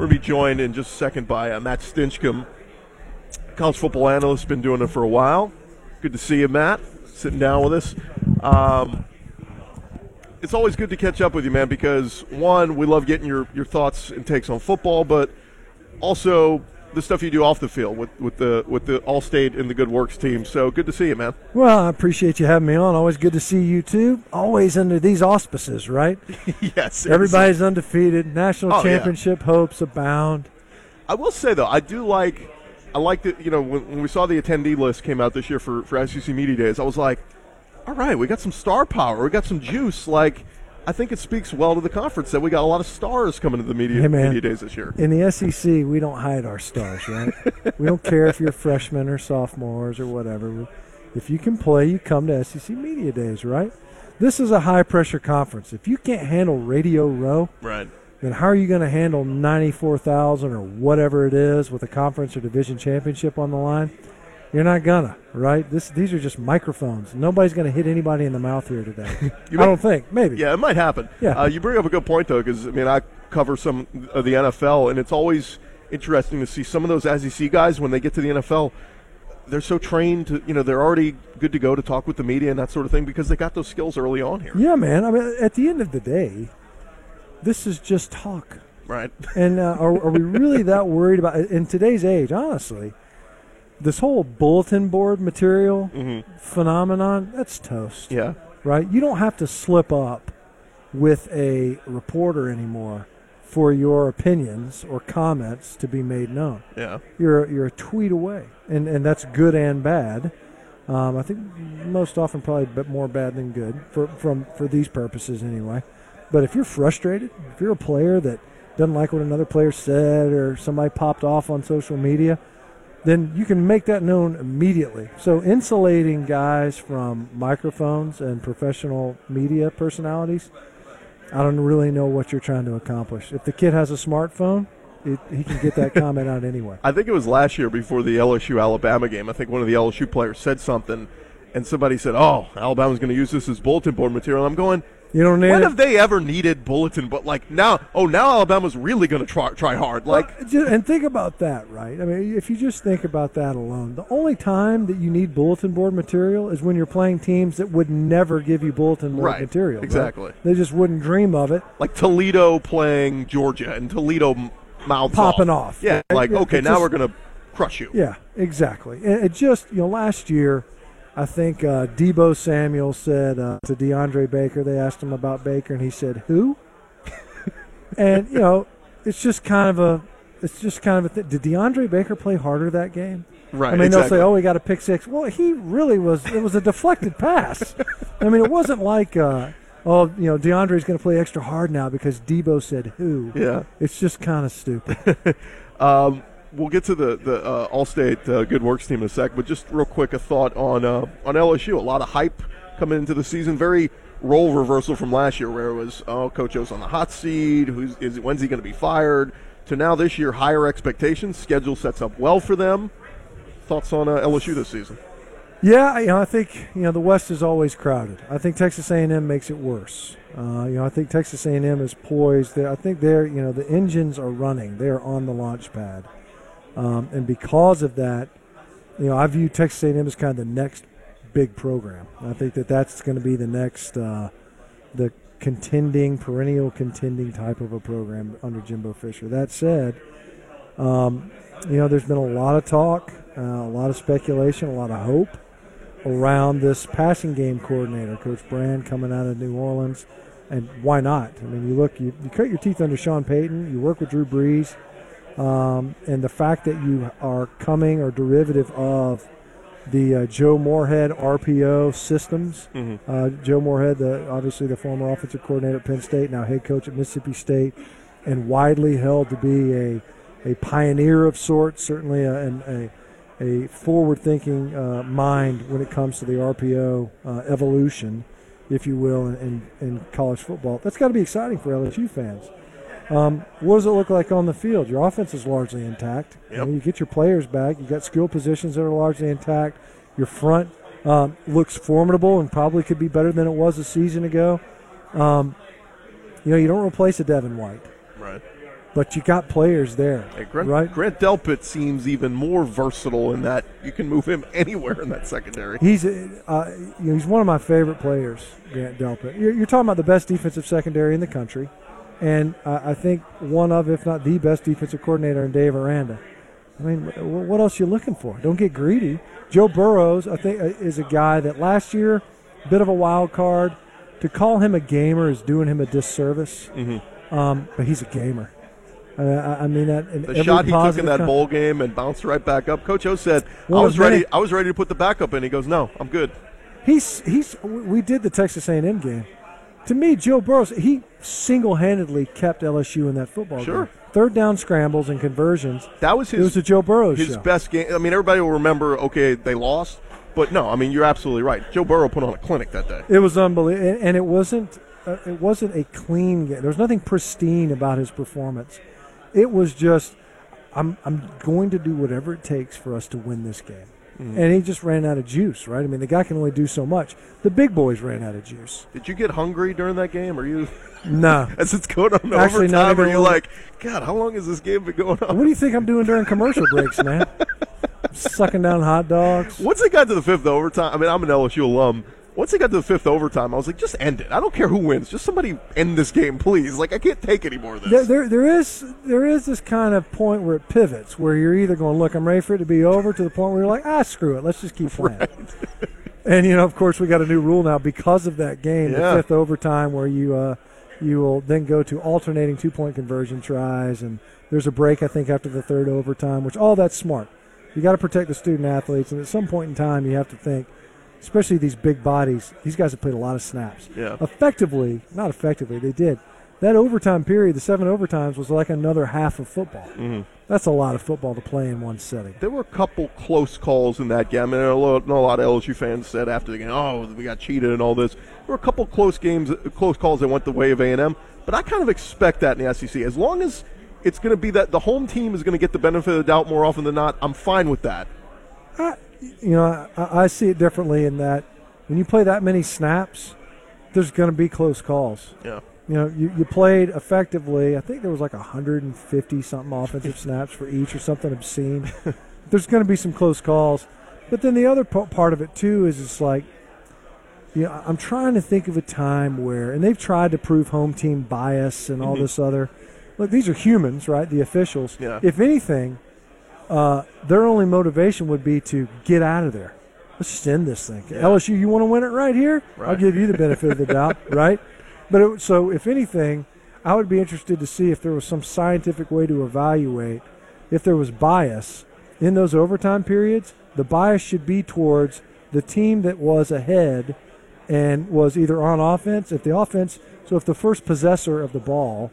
We're going to be joined in just a second by uh, Matt Stinchcomb, college football analyst. Been doing it for a while. Good to see you, Matt. Sitting down with us. Um, it's always good to catch up with you, man, because one, we love getting your, your thoughts and takes on football, but also the stuff you do off the field with, with the with the Allstate and the Good Works team. So good to see you, man. Well, I appreciate you having me on. Always good to see you too. Always under these auspices, right? yes, Everybody's undefeated. National Oh, yeah. championship hopes abound. I will say though, I do like, I like that. You know, when, when we saw the attendee list came out this year for for SEC Media Days, I was like, all right, we got some star power, we got some juice. Like, I think it speaks well to the conference that we got a lot of stars coming to the media Hey, man. media days this year. In the SEC, we don't hide our stars, right? we don't care if you're freshmen or sophomores or whatever. If you can play, you come to SEC Media Days, right? This is a high pressure conference. If you can't handle Radio Row, Right. then how are you going to handle 94,000 or whatever it is with a conference or division championship on the line? You're not gonna, right? This these are just microphones. Nobody's to hit anybody in the mouth here today. I might- don't think. Maybe. Yeah, it might happen. Yeah. Uh, you bring up a good point though, because I mean, I cover some of the NFL, and it's always interesting to see some of those SEC guys when they get to the NFL. They're so trained to, you know, they're already good to go to talk with the media and that sort of thing because they got those skills early on here. Yeah, man. I mean, at the end of the day, this is just talk. Right. And uh, are, are we really that worried about in today's age? Honestly, this whole bulletin board material phenomenon that's toast. Yeah. right? You don't have to slip up with a reporter anymore for your opinions or comments to be made known. Yeah. You're you're a tweet away, and and that's good and bad. Um, I think most often probably a bit more bad than good for from for these purposes anyway. But if you're frustrated, if you're a player that doesn't like what another player said or somebody popped off on social media, then you can make that known immediately. So insulating guys from microphones and professional media personalities, I don't really know what you're trying to accomplish. If the kid has a smartphone, it, he can get that comment out anyway. I think it was last year before the LSU Alabama game. I think one of the LSU players said something, and somebody said, "Oh, Alabama's going to use this as bulletin board material." I'm going. You don't need When it. have they ever needed bulletin? But like now, oh, now Alabama's really going to try try hard. Like, and think about that, right? I mean, if you just think about that alone, the only time that you need bulletin board material is when you're playing teams that would never give you bulletin board Right, material. right? exactly. They just wouldn't dream of it. like Toledo playing Georgia and Toledo mouths Popping off. Yeah, Yeah, like okay, it now just- we're going to crush you. Yeah, exactly. And it just, you know, last year, I think uh, Deebo Samuel said uh, to DeAndre Baker, they asked him about Baker, and he said, "Who?" and you know, it's just kind of a, it's just kind of a thing. Did DeAndre Baker play harder that game? Right. I mean, exactly. they'll say, "Oh, he got a pick six. Well, he really was. It was a deflected pass. I mean, it wasn't like, uh, oh, you know, DeAndre's going to play extra hard now because Deebo said who. Yeah. It's just kind of stupid. Um, we'll get to the the uh, Allstate uh, Good Works team in a sec, but just real quick, a thought on uh, on LSU. A lot of hype coming into the season. Very role reversal from last year, where it was oh, Coach O's on the hot seat. Who's is when's he going to be fired? To now this year, higher expectations. Schedule sets up well for them. Thoughts on uh, LSU this season? Yeah, you know, I think you know the West is always crowded. I think Texas A&M makes it worse. Uh, you know, I think Texas A&M is poised. I think they're you know the engines are running. They are on the launch pad, um, and because of that, you know, I view Texas A&M as kind of the next big program. I think that that's going to be the next uh, the contending perennial contending type of a program under Jimbo Fisher. That said, um, you know, there's been a lot of talk, uh, a lot of speculation, a lot of hope around this passing game coordinator, Coach Brady, coming out of New Orleans. And why not? I mean, you look, you, you cut your teeth under Sean Payton, you work with Drew Brees, um, and the fact that you are coming or derivative of the uh, Joe Moorhead RPO systems. Uh, Joe Moorhead, the, obviously the former offensive coordinator at Penn State, now head coach at Mississippi State. and widely held to be a a pioneer of sorts, certainly a, a, a forward-thinking uh, mind when it comes to the RPO uh, evolution, if you will, in, in, in college football. That's got to be exciting for LSU fans. Um, what does it look like on the field? Your offense is largely intact. You, know, you get your players back. You got skill positions that are largely intact. Your front um, looks formidable and probably could be better than it was a season ago. Um, you know, you don't replace a Devin White, Right. but you got players there, Hey, Grant, right? Grant Delpit seems even more versatile in that you can move him anywhere in that secondary. He's uh, uh, you know, he's one of my favorite players, Grant Delpit. You're, you're talking about the best defensive secondary in the country, and uh, I think one of, if not the best defensive coordinator in Dave Aranda. I mean, wh- what else are you looking for? Don't get greedy. Joe Burrows, I think, uh, is a guy that last year, bit of a wild card. To call him a gamer is doing him a disservice. Um, but he's a gamer. Uh, I, I mean that The shot he took in that con- bowl game and bounced right back up. Coach O said, Well, "I was ready. I was ready to put the backup in." He goes, "No, I'm good." He's he's. We did the Texas A&M game. To me, Joe Burrows he single-handedly kept LSU in that football Sure. game. Third down scrambles and conversions. That was his. it was a Joe Burrows his show. best game. I mean, everybody will remember. Okay, they lost, but no, I mean, you're absolutely right. Joe Burrow put on a clinic that day. It was unbelievable, and and it wasn't. Uh, it wasn't a clean game. There was nothing pristine about his performance. It was just, I'm I'm going to do whatever it takes for us to win this game. Mm-hmm. And he just ran out of juice, right? I mean, the guy can only do so much. The big boys ran out of juice. Did you get hungry during that game? Are you, No. as it's going on Actually, not overtime, are you like, God, how long has this game been going on? What do you think I'm doing during commercial breaks, man? Sucking down hot dogs. Once it got to the fifth overtime, I mean, I'm an LSU alum. Once it got to the fifth overtime, I was like, just end it. I don't care who wins. Just somebody end this game, please. Like, I can't take any more of this. There, there, there is there is this kind of point where it pivots, where you're either going, look, I'm ready for it to be over, to the point where you're like, ah, screw it, let's just keep playing. and you know, of course, we got a new rule now because of that game, Yeah. the fifth overtime, where you uh, you will then go to alternating two point conversion tries, and there's a break, I think, after the third overtime, which all that's smart. You got to protect the student athletes, and at some point in time, you have to think, especially these big bodies. These guys have played a lot of snaps. Yeah. Effectively, not effectively, they did. That overtime period, the seven overtimes, was like another half of football. Mm-hmm. That's a lot of football to play in one setting. There were a couple close calls in that game. I mean, I know a lot of LSU fans said after the game, "Oh, we got cheated and all this." There were a couple close games, close calls that went the way of A and M. But I kind of expect that in the SEC. As long as it's going to be that the home team is going to get the benefit of the doubt more often than not, I'm fine with that. I, you know, I, I see it differently in that when you play that many snaps, there's going to be close calls. Yeah. You know, you, you played effectively. I think there was like 150 something offensive snaps for each or something obscene. There's going to be some close calls, but then the other p- part of it too is it's like, you know, I'm trying to think of a time where, and they've tried to prove home team bias and all mm-hmm. this other. Look, these are humans, right? The officials. Yeah. If anything, uh, their only motivation would be to get out of there. Let's just end this thing. LSU, you want to win it right here? I'll give you the benefit of the doubt, right? But it, so, if anything, I would be interested to see if there was some scientific way to evaluate if there was bias in those overtime periods. The bias should be towards the team that was ahead and was either on offense. If the offense, so if the first possessor of the ball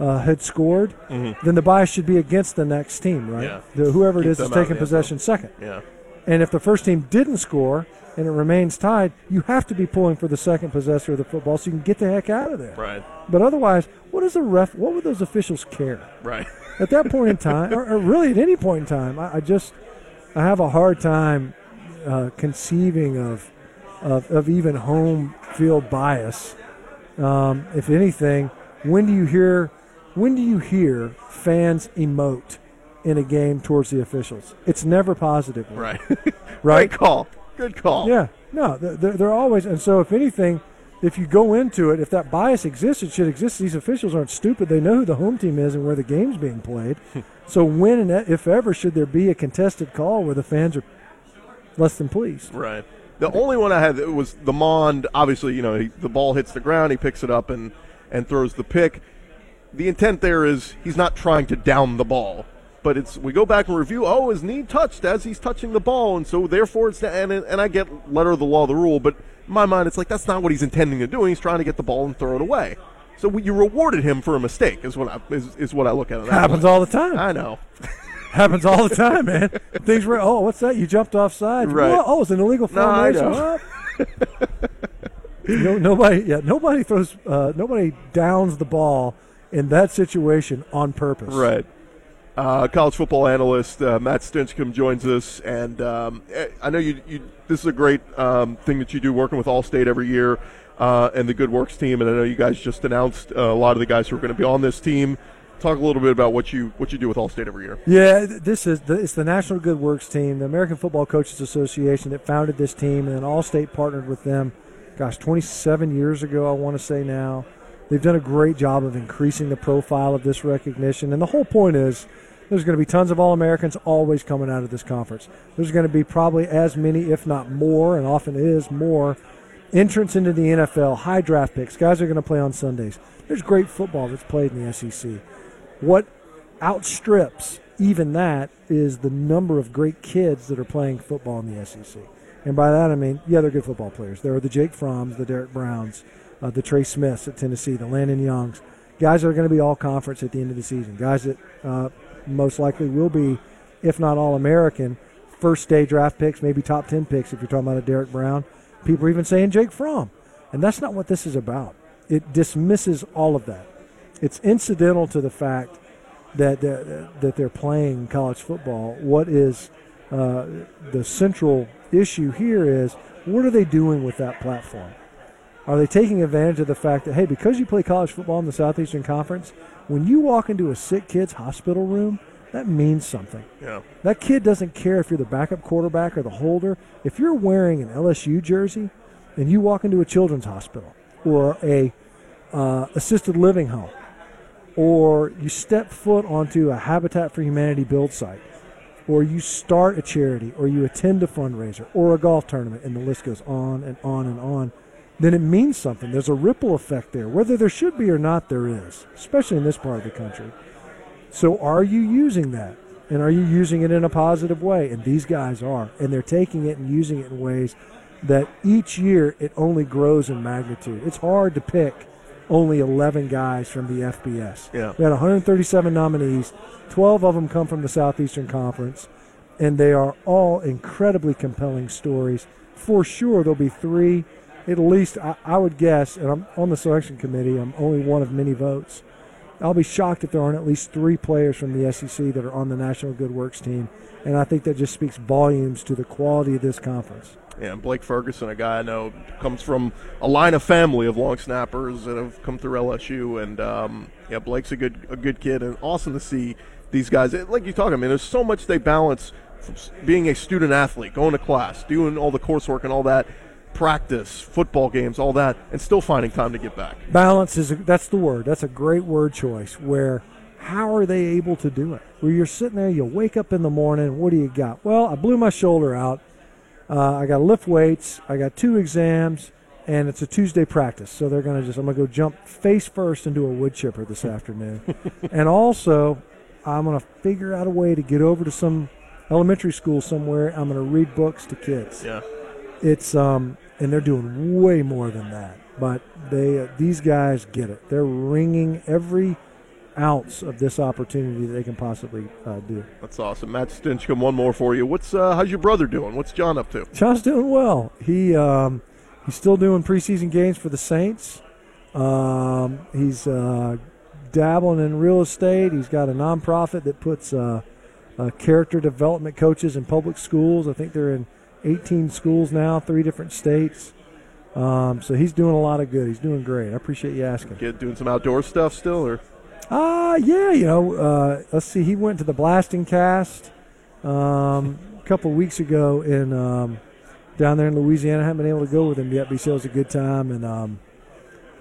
uh, had scored, then the bias should be against the next team, right? Mm-hmm. Yeah. The, whoever it Keep is them is taking the end possession second. Yeah. And if the first team didn't score and it remains tied, you have to be pulling for the second possessor of the football so you can get the heck out of there. Right. But otherwise, what does the ref? What would those officials care Right. at that point in time, or, or really at any point in time? I, I just I have a hard time uh, conceiving of, of of even home field bias. Um, if anything, when do you hear when do you hear fans emote in a game towards the officials? It's never positive. right. Right? Good call. Good call. Yeah, no, they're, they're they're always, and so if anything, if you go into it, if that bias exists, it should exist. These officials aren't stupid; they know who the home team is and where the game's being played. so when and if ever should there be a contested call where the fans are less than pleased? Right. The only one I had was the Mond. Obviously, you know, he, the ball hits the ground, he picks it up and and throws the pick. The intent there is he's not trying to down the ball, but it's we go back and review. Oh, his knee touched as he's touching the ball, and so therefore it's and and I get letter of the law, the rule, but in my mind it's like that's not what he's intending to do. He's trying to get the ball and throw it away. So you rewarded him for a mistake, is what I, is, is what I look at. It Happens way. all the time. I know. Happens all the time, man. Things were. Oh, what's that? You jumped off side. Right. Well, oh, it's an illegal No, formation. Well, no, nobody. Yeah, nobody throws. Uh, nobody downs the ball in that situation on purpose. Right. Uh, college football analyst uh, Matt Stinchcomb joins us, and um, eh, I know you, you. This is a great um, thing that you do, working with Allstate every year, uh, and the Good Works team. And I know you guys just announced uh, a lot of the guys who are going to be on this team. Talk a little bit about what you what you do with Allstate every year. Yeah, this is the, it's the National Good Works team, the American Football Coaches Association that founded this team, and then Allstate partnered with them. Gosh, 27 years ago, I want to say now. They've done a great job of increasing the profile of this recognition, and the whole point is there's going to be tons of All Americans always coming out of this conference. There's going to be probably as many, if not more, and often is more, entrance into the NFL, high draft picks. Guys are going to play on Sundays. There's great football that's played in the SEC. What outstrips even that is the number of great kids that are playing football in the SEC. And by that I mean, yeah, they're good football players. There are the Jake Fromms, the Derrick Browns, uh, the Trey Smiths at Tennessee, the Landon Youngs, guys that are going to be all conference at the end of the season. Guys that uh, most likely will be, if not all American, first day draft picks, maybe top 10 picks if you're talking about a Derrick Brown. People are even saying Jake Fromm. And that's not what this is about. It dismisses all of that. It's incidental to the fact that they're, that they're playing college football. What is uh, the central issue here is what are they doing with that platform? Are they taking advantage of the fact that, hey, because you play college football in the Southeastern Conference, when you walk into a sick kid's hospital room, that means something. Yeah. That kid doesn't care if you're the backup quarterback or the holder. If you're wearing an LSU jersey and you walk into a children's hospital or a uh, assisted living home, or you step foot onto a Habitat for Humanity build site, or you start a charity, or you attend a fundraiser, or a golf tournament, and the list goes on and on and on, then it means something. There's a ripple effect there. Whether there should be or not, there is, especially in this part of the country. So, are you using that? And are you using it in a positive way? And these guys are. And they're taking it and using it in ways that each year it only grows in magnitude. It's hard to pick only 11 guys from the FBS. Yeah. We had 137 nominees, 12 of them come from the Southeastern Conference, and they are all incredibly compelling stories. For sure, there'll be three, at least, I, I would guess, and I'm on the selection committee, I'm only one of many votes. I'll be shocked if there aren't at least three players from the SEC that are on the National Good Works team, and I think that just speaks volumes to the quality of this conference. Yeah, and Blake Ferguson, a guy I know, comes from a line of family of long snappers that have come through LSU, and um, yeah, Blake's a good a good kid, and awesome to see these guys. Like you talk, I mean, there's so much they balance being a student athlete, going to class, doing all the coursework and all that, practice, football games, all that, and still finding time to get back. Balance is a, that's the word. That's a great word choice. Where how are they able to do it? Where you're sitting there, you wake up in the morning. What do you got? Well, I blew my shoulder out. Uh, I got to lift weights. I got two exams, and it's a Tuesday practice. So they're gonna just I'm gonna go jump face first into a wood chipper this afternoon, and also I'm gonna figure out a way to get over to some elementary school somewhere. I'm gonna read books to kids Yeah. it's um and they're doing way more than that but they uh, these guys get it they're wringing every ounce of this opportunity that they can possibly uh, do That's awesome. Matt Stinchcomb, one more for you. What's uh, how's your brother doing? What's John up to? john's doing well he um he's still doing preseason games for the saints um he's uh dabbling in real estate he's got a nonprofit that puts uh, uh character development coaches in public schools i think they're in 18 schools now three different states um, so he's doing a lot of good. He's doing great. I appreciate you asking. Kid doing some outdoor stuff still, or Uh, yeah, you know, uh, let's see. He went to the blasting cast um, a couple of weeks ago in um, down there in Louisiana. I haven't been able to go with him yet, but he was a good time. And um,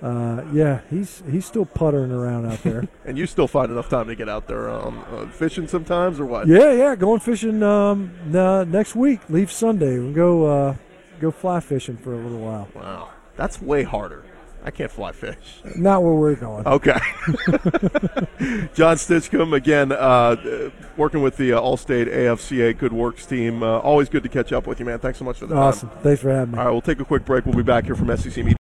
uh, yeah, he's he's still puttering around out there. and you still find enough time to get out there um, uh, fishing sometimes, or what? yeah, yeah, going fishing um, uh, next week. Leave Sunday. We'll go uh, go fly fishing for a little while. Wow, that's way harder. I can't fly fish. Not where we're going. Okay. John Stinchcomb, again, uh, working with the uh, Allstate AFCA Good Works team. Uh, always good to catch up with you, man. Thanks so much for the Awesome. time. Thanks for having me. All right, we'll take a quick break. We'll be back here from SEC Media.